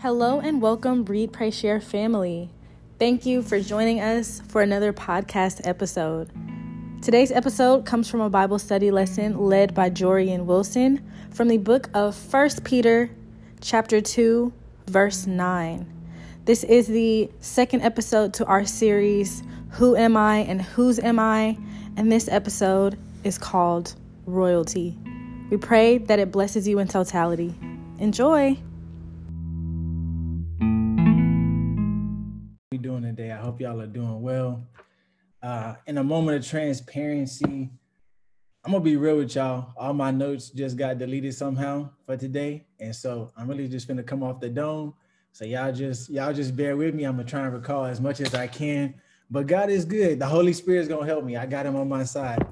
Hello and welcome, Read, Pray, Share family. Thank you for joining us for another podcast episode. Today's episode comes from a Bible study lesson led by Jorian Wilson from the book of 1 Peter, chapter 2, verse 9. This is the second episode to our series, Who Am I and Whose Am I? And this episode is called Royalty. We pray that it blesses you in totality. Enjoy. Today. I hope y'all are doing well. Uh, in a moment of transparency, I'm gonna be real with y'all. All my notes just got deleted somehow for today, and so I'm really just gonna come off the dome. So y'all just y'all just bear with me. I'm gonna try and recall as much as I can. But God is good. The Holy Spirit is gonna help me. I got Him on my side.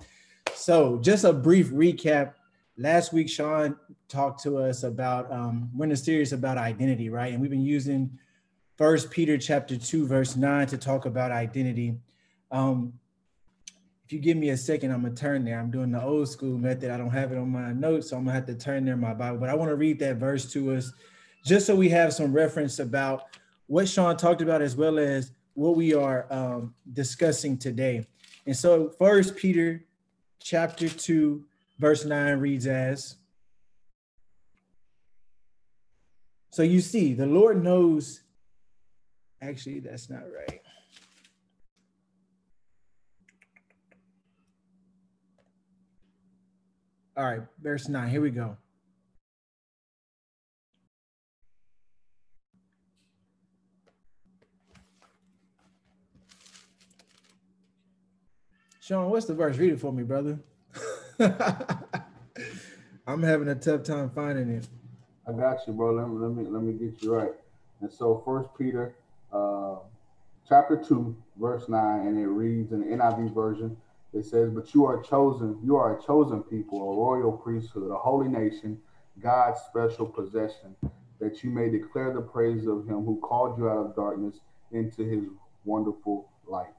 So just a brief recap. Last week, Sean talked to us about um, we're in a series about identity, right? And we've been using First Peter chapter 2, verse 9 to talk about identity. Um, if you give me a second, I'm gonna turn there. I'm doing the old school method. I don't have it on my notes, so I'm gonna have to turn there my Bible. But I want to read that verse to us just so we have some reference about what Sean talked about as well as what we are um, discussing today. And so first Peter chapter 2, verse 9 reads as So you see, the Lord knows Actually, that's not right. All right, verse 9. Here we go. Sean, what's the verse? Read it for me, brother. I'm having a tough time finding it. I got you, bro. Let me let me let me get you right. And so First Peter chapter 2, verse 9, and it reads in the NIV version, it says, But you are chosen, you are a chosen people, a royal priesthood, a holy nation, God's special possession, that you may declare the praise of him who called you out of darkness into his wonderful light.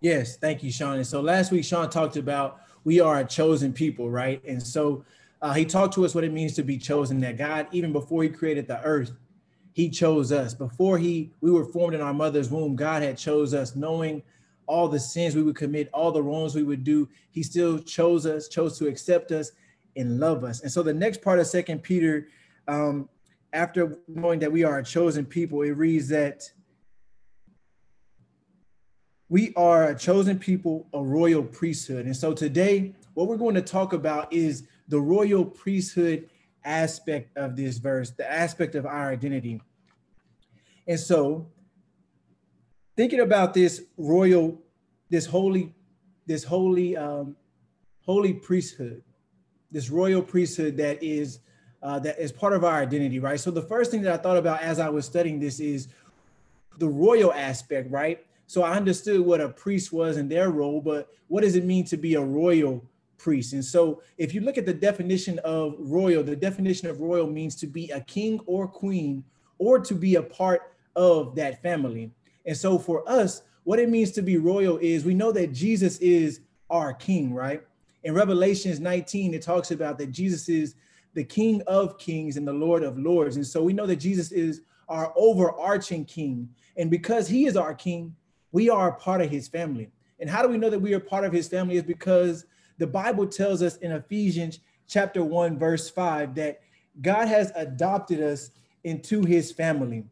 Yes, thank you, Sean. And so last week, Sean talked about we are a chosen people, right? And so uh, he talked to us what it means to be chosen, that God, even before he created the earth, he chose us. Before he we were formed in our mother's womb god had chose us knowing all the sins we would commit all the wrongs we would do he still chose us chose to accept us and love us. And so the next part of second peter um, after knowing that we are a chosen people it reads that we are a chosen people a royal priesthood. And so today what we're going to talk about is the royal priesthood aspect of this verse, the aspect of our identity. And so, thinking about this royal, this holy, this holy, um, holy priesthood, this royal priesthood that is uh, that is part of our identity, right? So the first thing that I thought about as I was studying this is the royal aspect, right? So I understood what a priest was in their role, but what does it mean to be a royal priest. And so if you look at the definition of royal, the definition of royal means to be a king or queen or to be a part of that family. And so for us, what it means to be royal is we know that Jesus is our king, right? In Revelations 19, it talks about that Jesus is the king of kings and the lord of lords. And so we know that Jesus is our overarching king. And because he is our king, we are a part of his family. And how do we know that we are part of his family? Is because the Bible tells us in Ephesians chapter 1, verse 5, that God has adopted us into his family.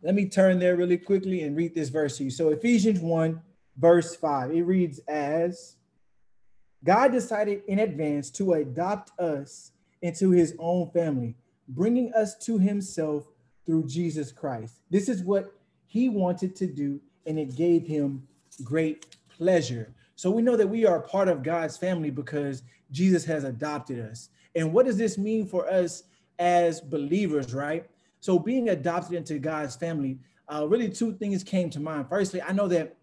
Let me turn there really quickly and read this verse to you. So, Ephesians 1, verse 5, it reads as God decided in advance to adopt us into his own family, bringing us to himself through Jesus Christ. This is what he wanted to do, and it gave him great pleasure. So we know that we are part of God's family because Jesus has adopted us. And what does this mean for us as believers, right? So being adopted into God's family, uh, really two things came to mind. Firstly, I know that,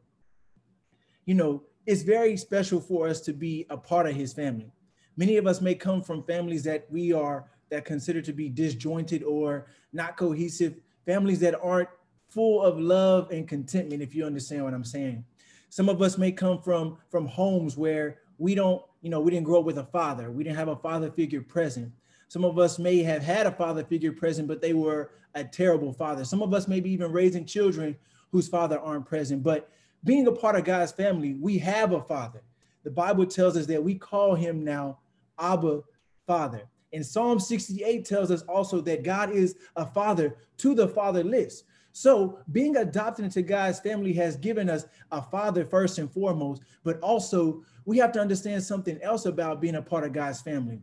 you know, it's very special for us to be a part of his family. Many of us may come from families that we are that consider to be disjointed or not cohesive, families that aren't full of love and contentment, if you understand what I'm saying. Some of us may come from from homes where we don't, you know, we didn't grow up with a father. We didn't have a father figure present. Some of us may have had a father figure present, but they were a terrible father. Some of us may be even raising children whose father aren't present. But being a part of God's family, we have a father. The Bible tells us that we call him now Abba Father. And Psalm 68 tells us also that God is a father to the fatherless. So, being adopted into God's family has given us a father first and foremost, but also we have to understand something else about being a part of God's family.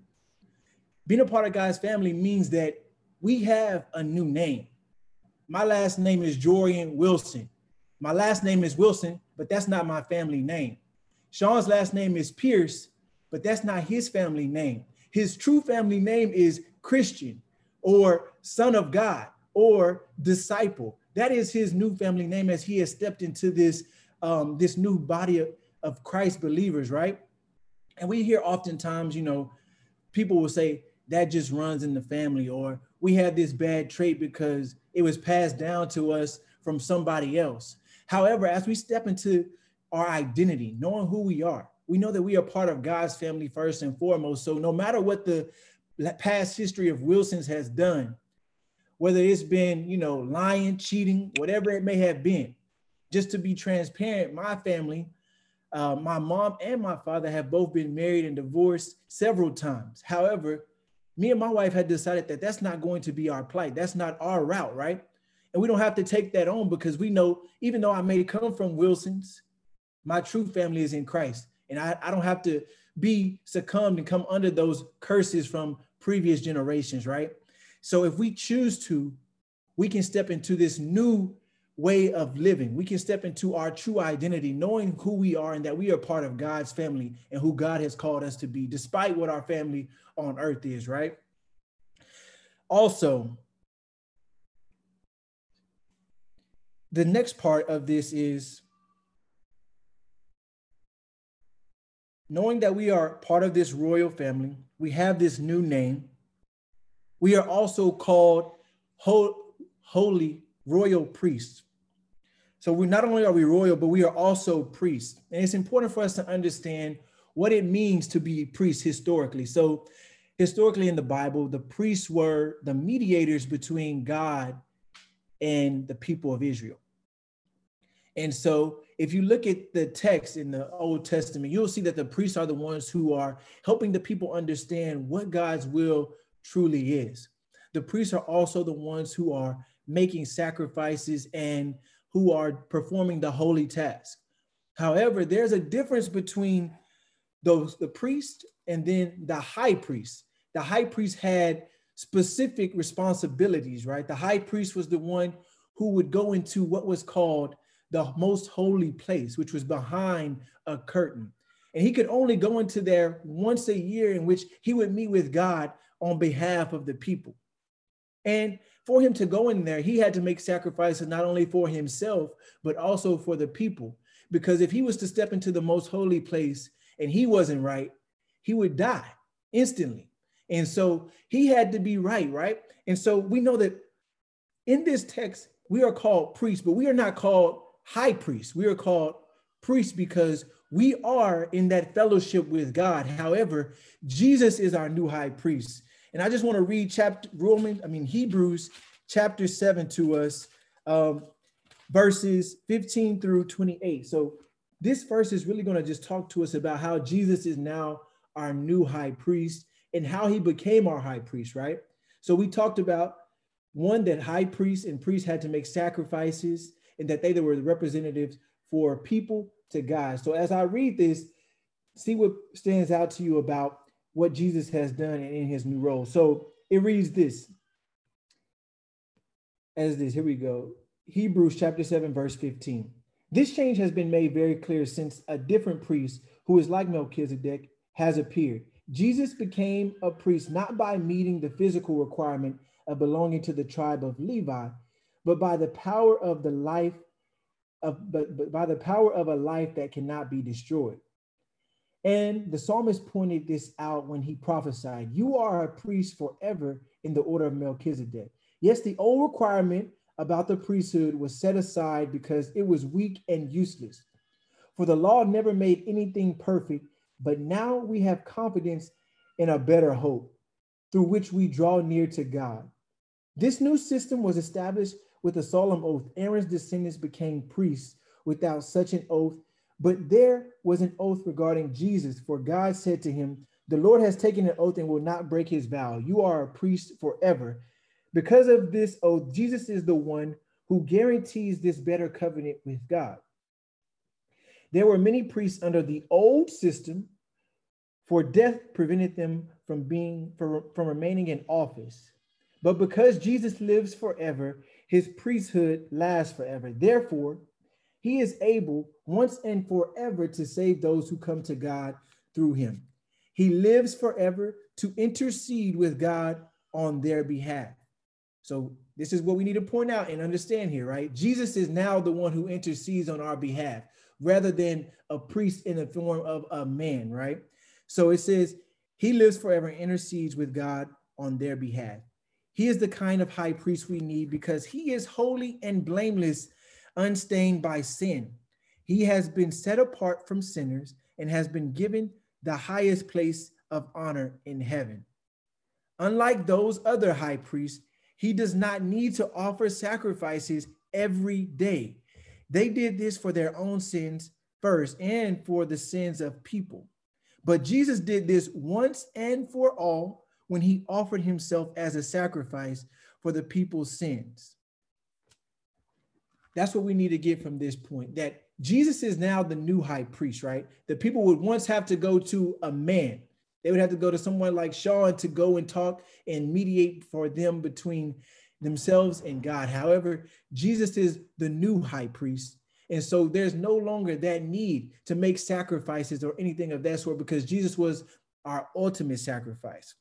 Being a part of God's family means that we have a new name. My last name is Jorian Wilson. My last name is Wilson, but that's not my family name. Sean's last name is Pierce, but that's not his family name. His true family name is Christian or son of God or disciple. That is his new family name as he has stepped into this, um, this new body of, of Christ believers, right? And we hear oftentimes, you know, people will say that just runs in the family, or we have this bad trait because it was passed down to us from somebody else. However, as we step into our identity, knowing who we are, we know that we are part of God's family first and foremost. So no matter what the past history of Wilson's has done, whether it's been, you know, lying, cheating, whatever it may have been, just to be transparent, my family, uh, my mom and my father have both been married and divorced several times. However, me and my wife had decided that that's not going to be our plight. That's not our route, right? And we don't have to take that on because we know, even though I may come from Wilson's, my true family is in Christ. And I, I don't have to be succumbed and come under those curses from previous generations, right? So if we choose to, we can step into this new way of living. We can step into our true identity, knowing who we are and that we are part of God's family and who God has called us to be, despite what our family on earth is, right? Also, the next part of this is knowing that we are part of this royal family, we have this new name. We are also called holy royal priests. So we not only are we royal, but we are also priests. And it's important for us to understand what it means to be priests historically. So historically in the Bible, the priests were the mediators between God and the people of Israel. And so if you look at the text in the Old Testament, you'll see that the priests are the ones who are helping the people understand what God's will truly is. The priests are also the ones who are making sacrifices and who are performing the holy task. However, there's a difference between those the priest and then the high priest. The high priest had specific responsibilities, right? The high priest was the one who would go into what was called the most holy place, which was behind a curtain. And he could only go into there once a year, in which he would meet with God on behalf of the people. And for him to go in there, he had to make sacrifices not only for himself, but also for the people. Because if he was to step into the most holy place and he wasn't right, he would die instantly. And so he had to be right, right? And so we know that in this text, we are called priests, but we are not called high priests. We are called priests because we are in that fellowship with God. However, Jesus is our new high priest. And I just want to read chapter Romans, I mean Hebrews chapter 7 to us, um, verses 15 through 28. So this verse is really going to just talk to us about how Jesus is now our new high priest and how he became our high priest, right? So we talked about one that high priests and priests had to make sacrifices and that they were the representatives for people to God. So as I read this, see what stands out to you about what Jesus has done in his new role. So it reads this as this. Here we go. Hebrews chapter 7, verse 15. This change has been made very clear since a different priest who is like Melchizedek has appeared. Jesus became a priest not by meeting the physical requirement of belonging to the tribe of Levi, but by the power of the life of but, but by the power of a life that cannot be destroyed. And the psalmist pointed this out when he prophesied, You are a priest forever in the order of Melchizedek. Yes, the old requirement about the priesthood was set aside because it was weak and useless. For the law never made anything perfect, but now we have confidence in a better hope. through which we draw near to God. This new system was established with a solemn oath. Aaron's descendants became priests without such an oath, but there was an oath regarding Jesus, for God said to him, The Lord has taken an oath and will not break his vow. You are a priest forever. Because of this oath, Jesus is the one who guarantees this better covenant with God. There were many priests under the old system, for death prevented them from being from, from remaining in office. But because Jesus lives forever, his priesthood lasts forever. Therefore, he is able once and forever to save those who come to God through him. He lives forever to intercede with God on their behalf. So, this is what we need to point out and understand here, right? Jesus is now the one who intercedes on our behalf rather than a priest in the form of a man, right? So it says, He lives forever and intercedes with God on their behalf. He is the kind of high priest we need because he is holy and blameless, unstained by sin. He has been set apart from sinners and has been given the highest place of honor in heaven. Unlike those other high priests, he does not need to offer sacrifices every day. They did this for their own sins first and for the sins of people. But Jesus did this once and for all when he offered himself as a sacrifice for the people's sins. That's what we need to get from this point that Jesus is now the new high priest, right? The people would once have to go to a man. They would have to go to someone like Sean to go and talk and mediate for them between themselves and God. However, Jesus is the new high priest. And so there's no longer that need to make sacrifices or anything of that sort because Jesus was our ultimate sacrifice.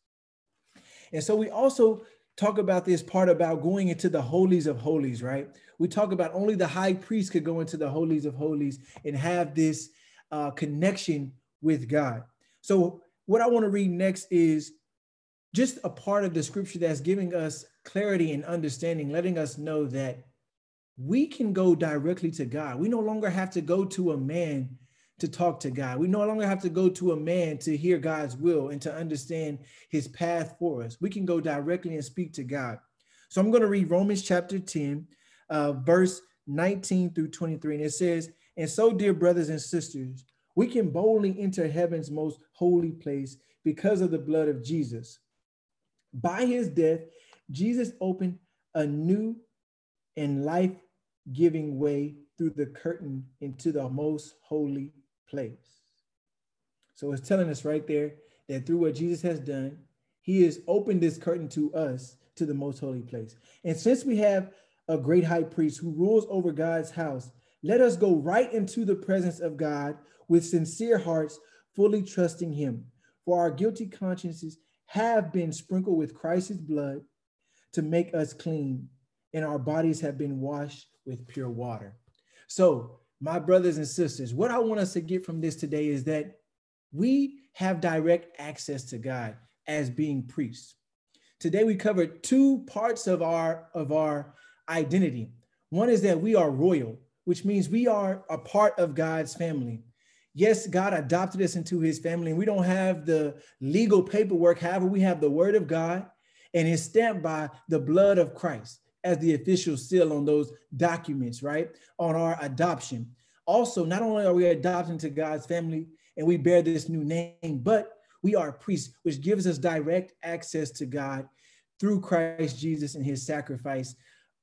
And so we also talk about this part about going into the holies of holies, right? We talk about only the high priest could go into the holies of holies and have this uh, connection with God. So, what I want to read next is just a part of the scripture that's giving us clarity and understanding, letting us know that we can go directly to God. We no longer have to go to a man to talk to God. We no longer have to go to a man to hear God's will and to understand his path for us. We can go directly and speak to God. So I'm going to read Romans chapter 10, uh, verse 19 through 23. And it says, And so, dear brothers and sisters, we can boldly enter heaven's most holy place because of the blood of Jesus. By his death, Jesus opened a new and life giving way through the curtain into the most holy place. So it's telling us right there that through what Jesus has done, he has opened this curtain to us to the most holy place. And since we have a great high priest who rules over God's house, let us go right into the presence of God with sincere hearts, fully trusting him. For our guilty consciences have been sprinkled with Christ's blood to make us clean, and our bodies have been washed with pure water. So my brothers and sisters, what I want us to get from this today is that we have direct access to God as being priests. Today we covered two parts of our of our identity. One is that we are royal, which means we are a part of God's family. Yes, God adopted us into his family, and we don't have the legal paperwork. However, we have the word of God and it's stamped by the blood of Christ as the official seal on those documents, right? On our adoption. Also, not only are we adopted into God's family and we bear this new name, but we are priests, which gives us direct access to God through Christ Jesus and his sacrifice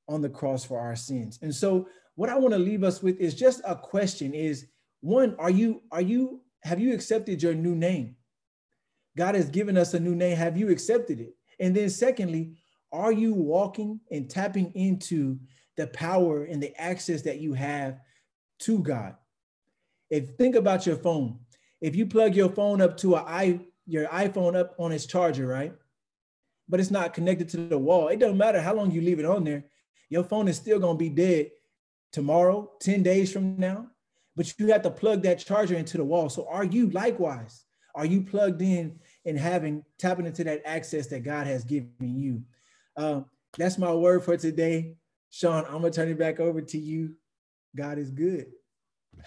on the cross for our sins. And so what I want to leave us with is just a question is one, are you, are you, have you accepted your new name? God has given us a new name. Have you accepted it? And then secondly, are you walking and tapping into the power and the access that you have to God? If think about your phone, if you plug your phone up to a i your iPhone up on its charger, right? But it's not connected to the wall. It doesn't matter how long you leave it on there. Your phone is still going to be dead tomorrow, 10 days from now. But you have to plug that charger into the wall. So are you likewise? Are you plugged in and having tapping into that access that God has given you? Um, that's my word for today. Sean, I'm gonna turn it back over to you. God is good.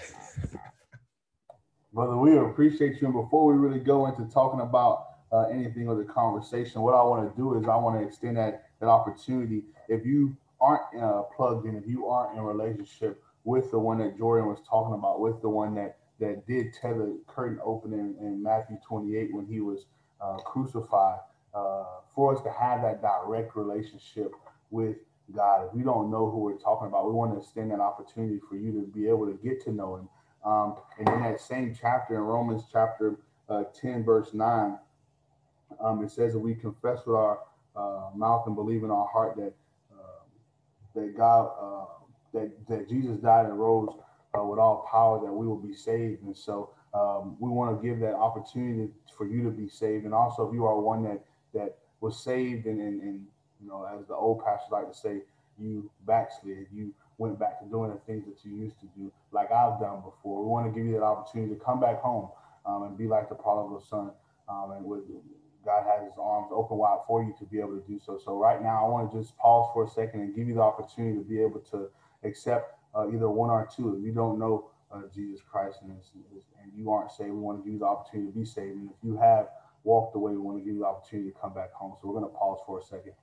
Brother, we appreciate you. And before we really go into talking about uh, anything or the conversation. What I want to do is I want to extend that that opportunity. If you aren't uh, plugged in, if you aren't in relationship with the one that Jordan was talking about, with the one that that did tear the curtain open in, in Matthew 28 when he was uh, crucified, uh, for us to have that direct relationship with God. If we don't know who we're talking about, we want to extend that opportunity for you to be able to get to know Him. Um, and in that same chapter, in Romans chapter uh, 10, verse 9, um, it says that we confess with our uh, mouth and believe in our heart that uh, that God uh, that that Jesus died and rose uh, with all power, that we will be saved. And so um, we want to give that opportunity for you to be saved. And also, if you are one that that was saved and, and, and you know, as the old pastor like to say, you backslid, you went back to doing the things that you used to do, like I've done before. We want to give you that opportunity to come back home um, and be like the prodigal son. Um, and with God has his arms open wide for you to be able to do so. So right now, I want to just pause for a second and give you the opportunity to be able to accept uh, either one or two. If you don't know uh, Jesus Christ and, and you aren't saved, we want to give you the opportunity to be saved. And if you have walked away, we want to give you the opportunity to come back home. So we're going to pause for a second.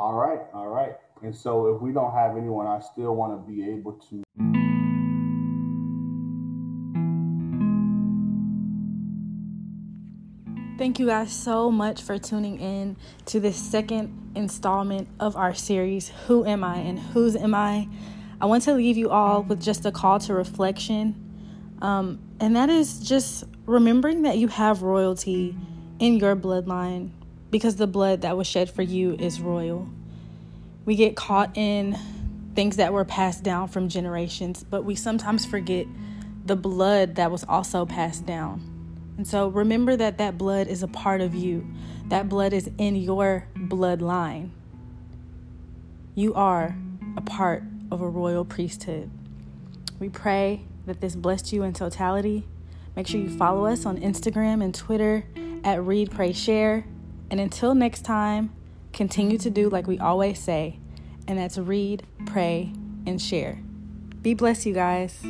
All right, all right. And so if we don't have anyone, I still want to be able to. Thank you guys so much for tuning in to this second installment of our series, Who Am I and Whose Am I? I want to leave you all with just a call to reflection. Um, and that is just remembering that you have royalty in your bloodline because the blood that was shed for you is royal. We get caught in things that were passed down from generations, but we sometimes forget the blood that was also passed down. And so remember that that blood is a part of you. That blood is in your bloodline. You are a part of a royal priesthood. We pray that this blessed you in totality. Make sure you follow us on Instagram and Twitter at Read, Pray, Share. And until next time, continue to do like we always say, and that's read, pray, and share. Be blessed, you guys.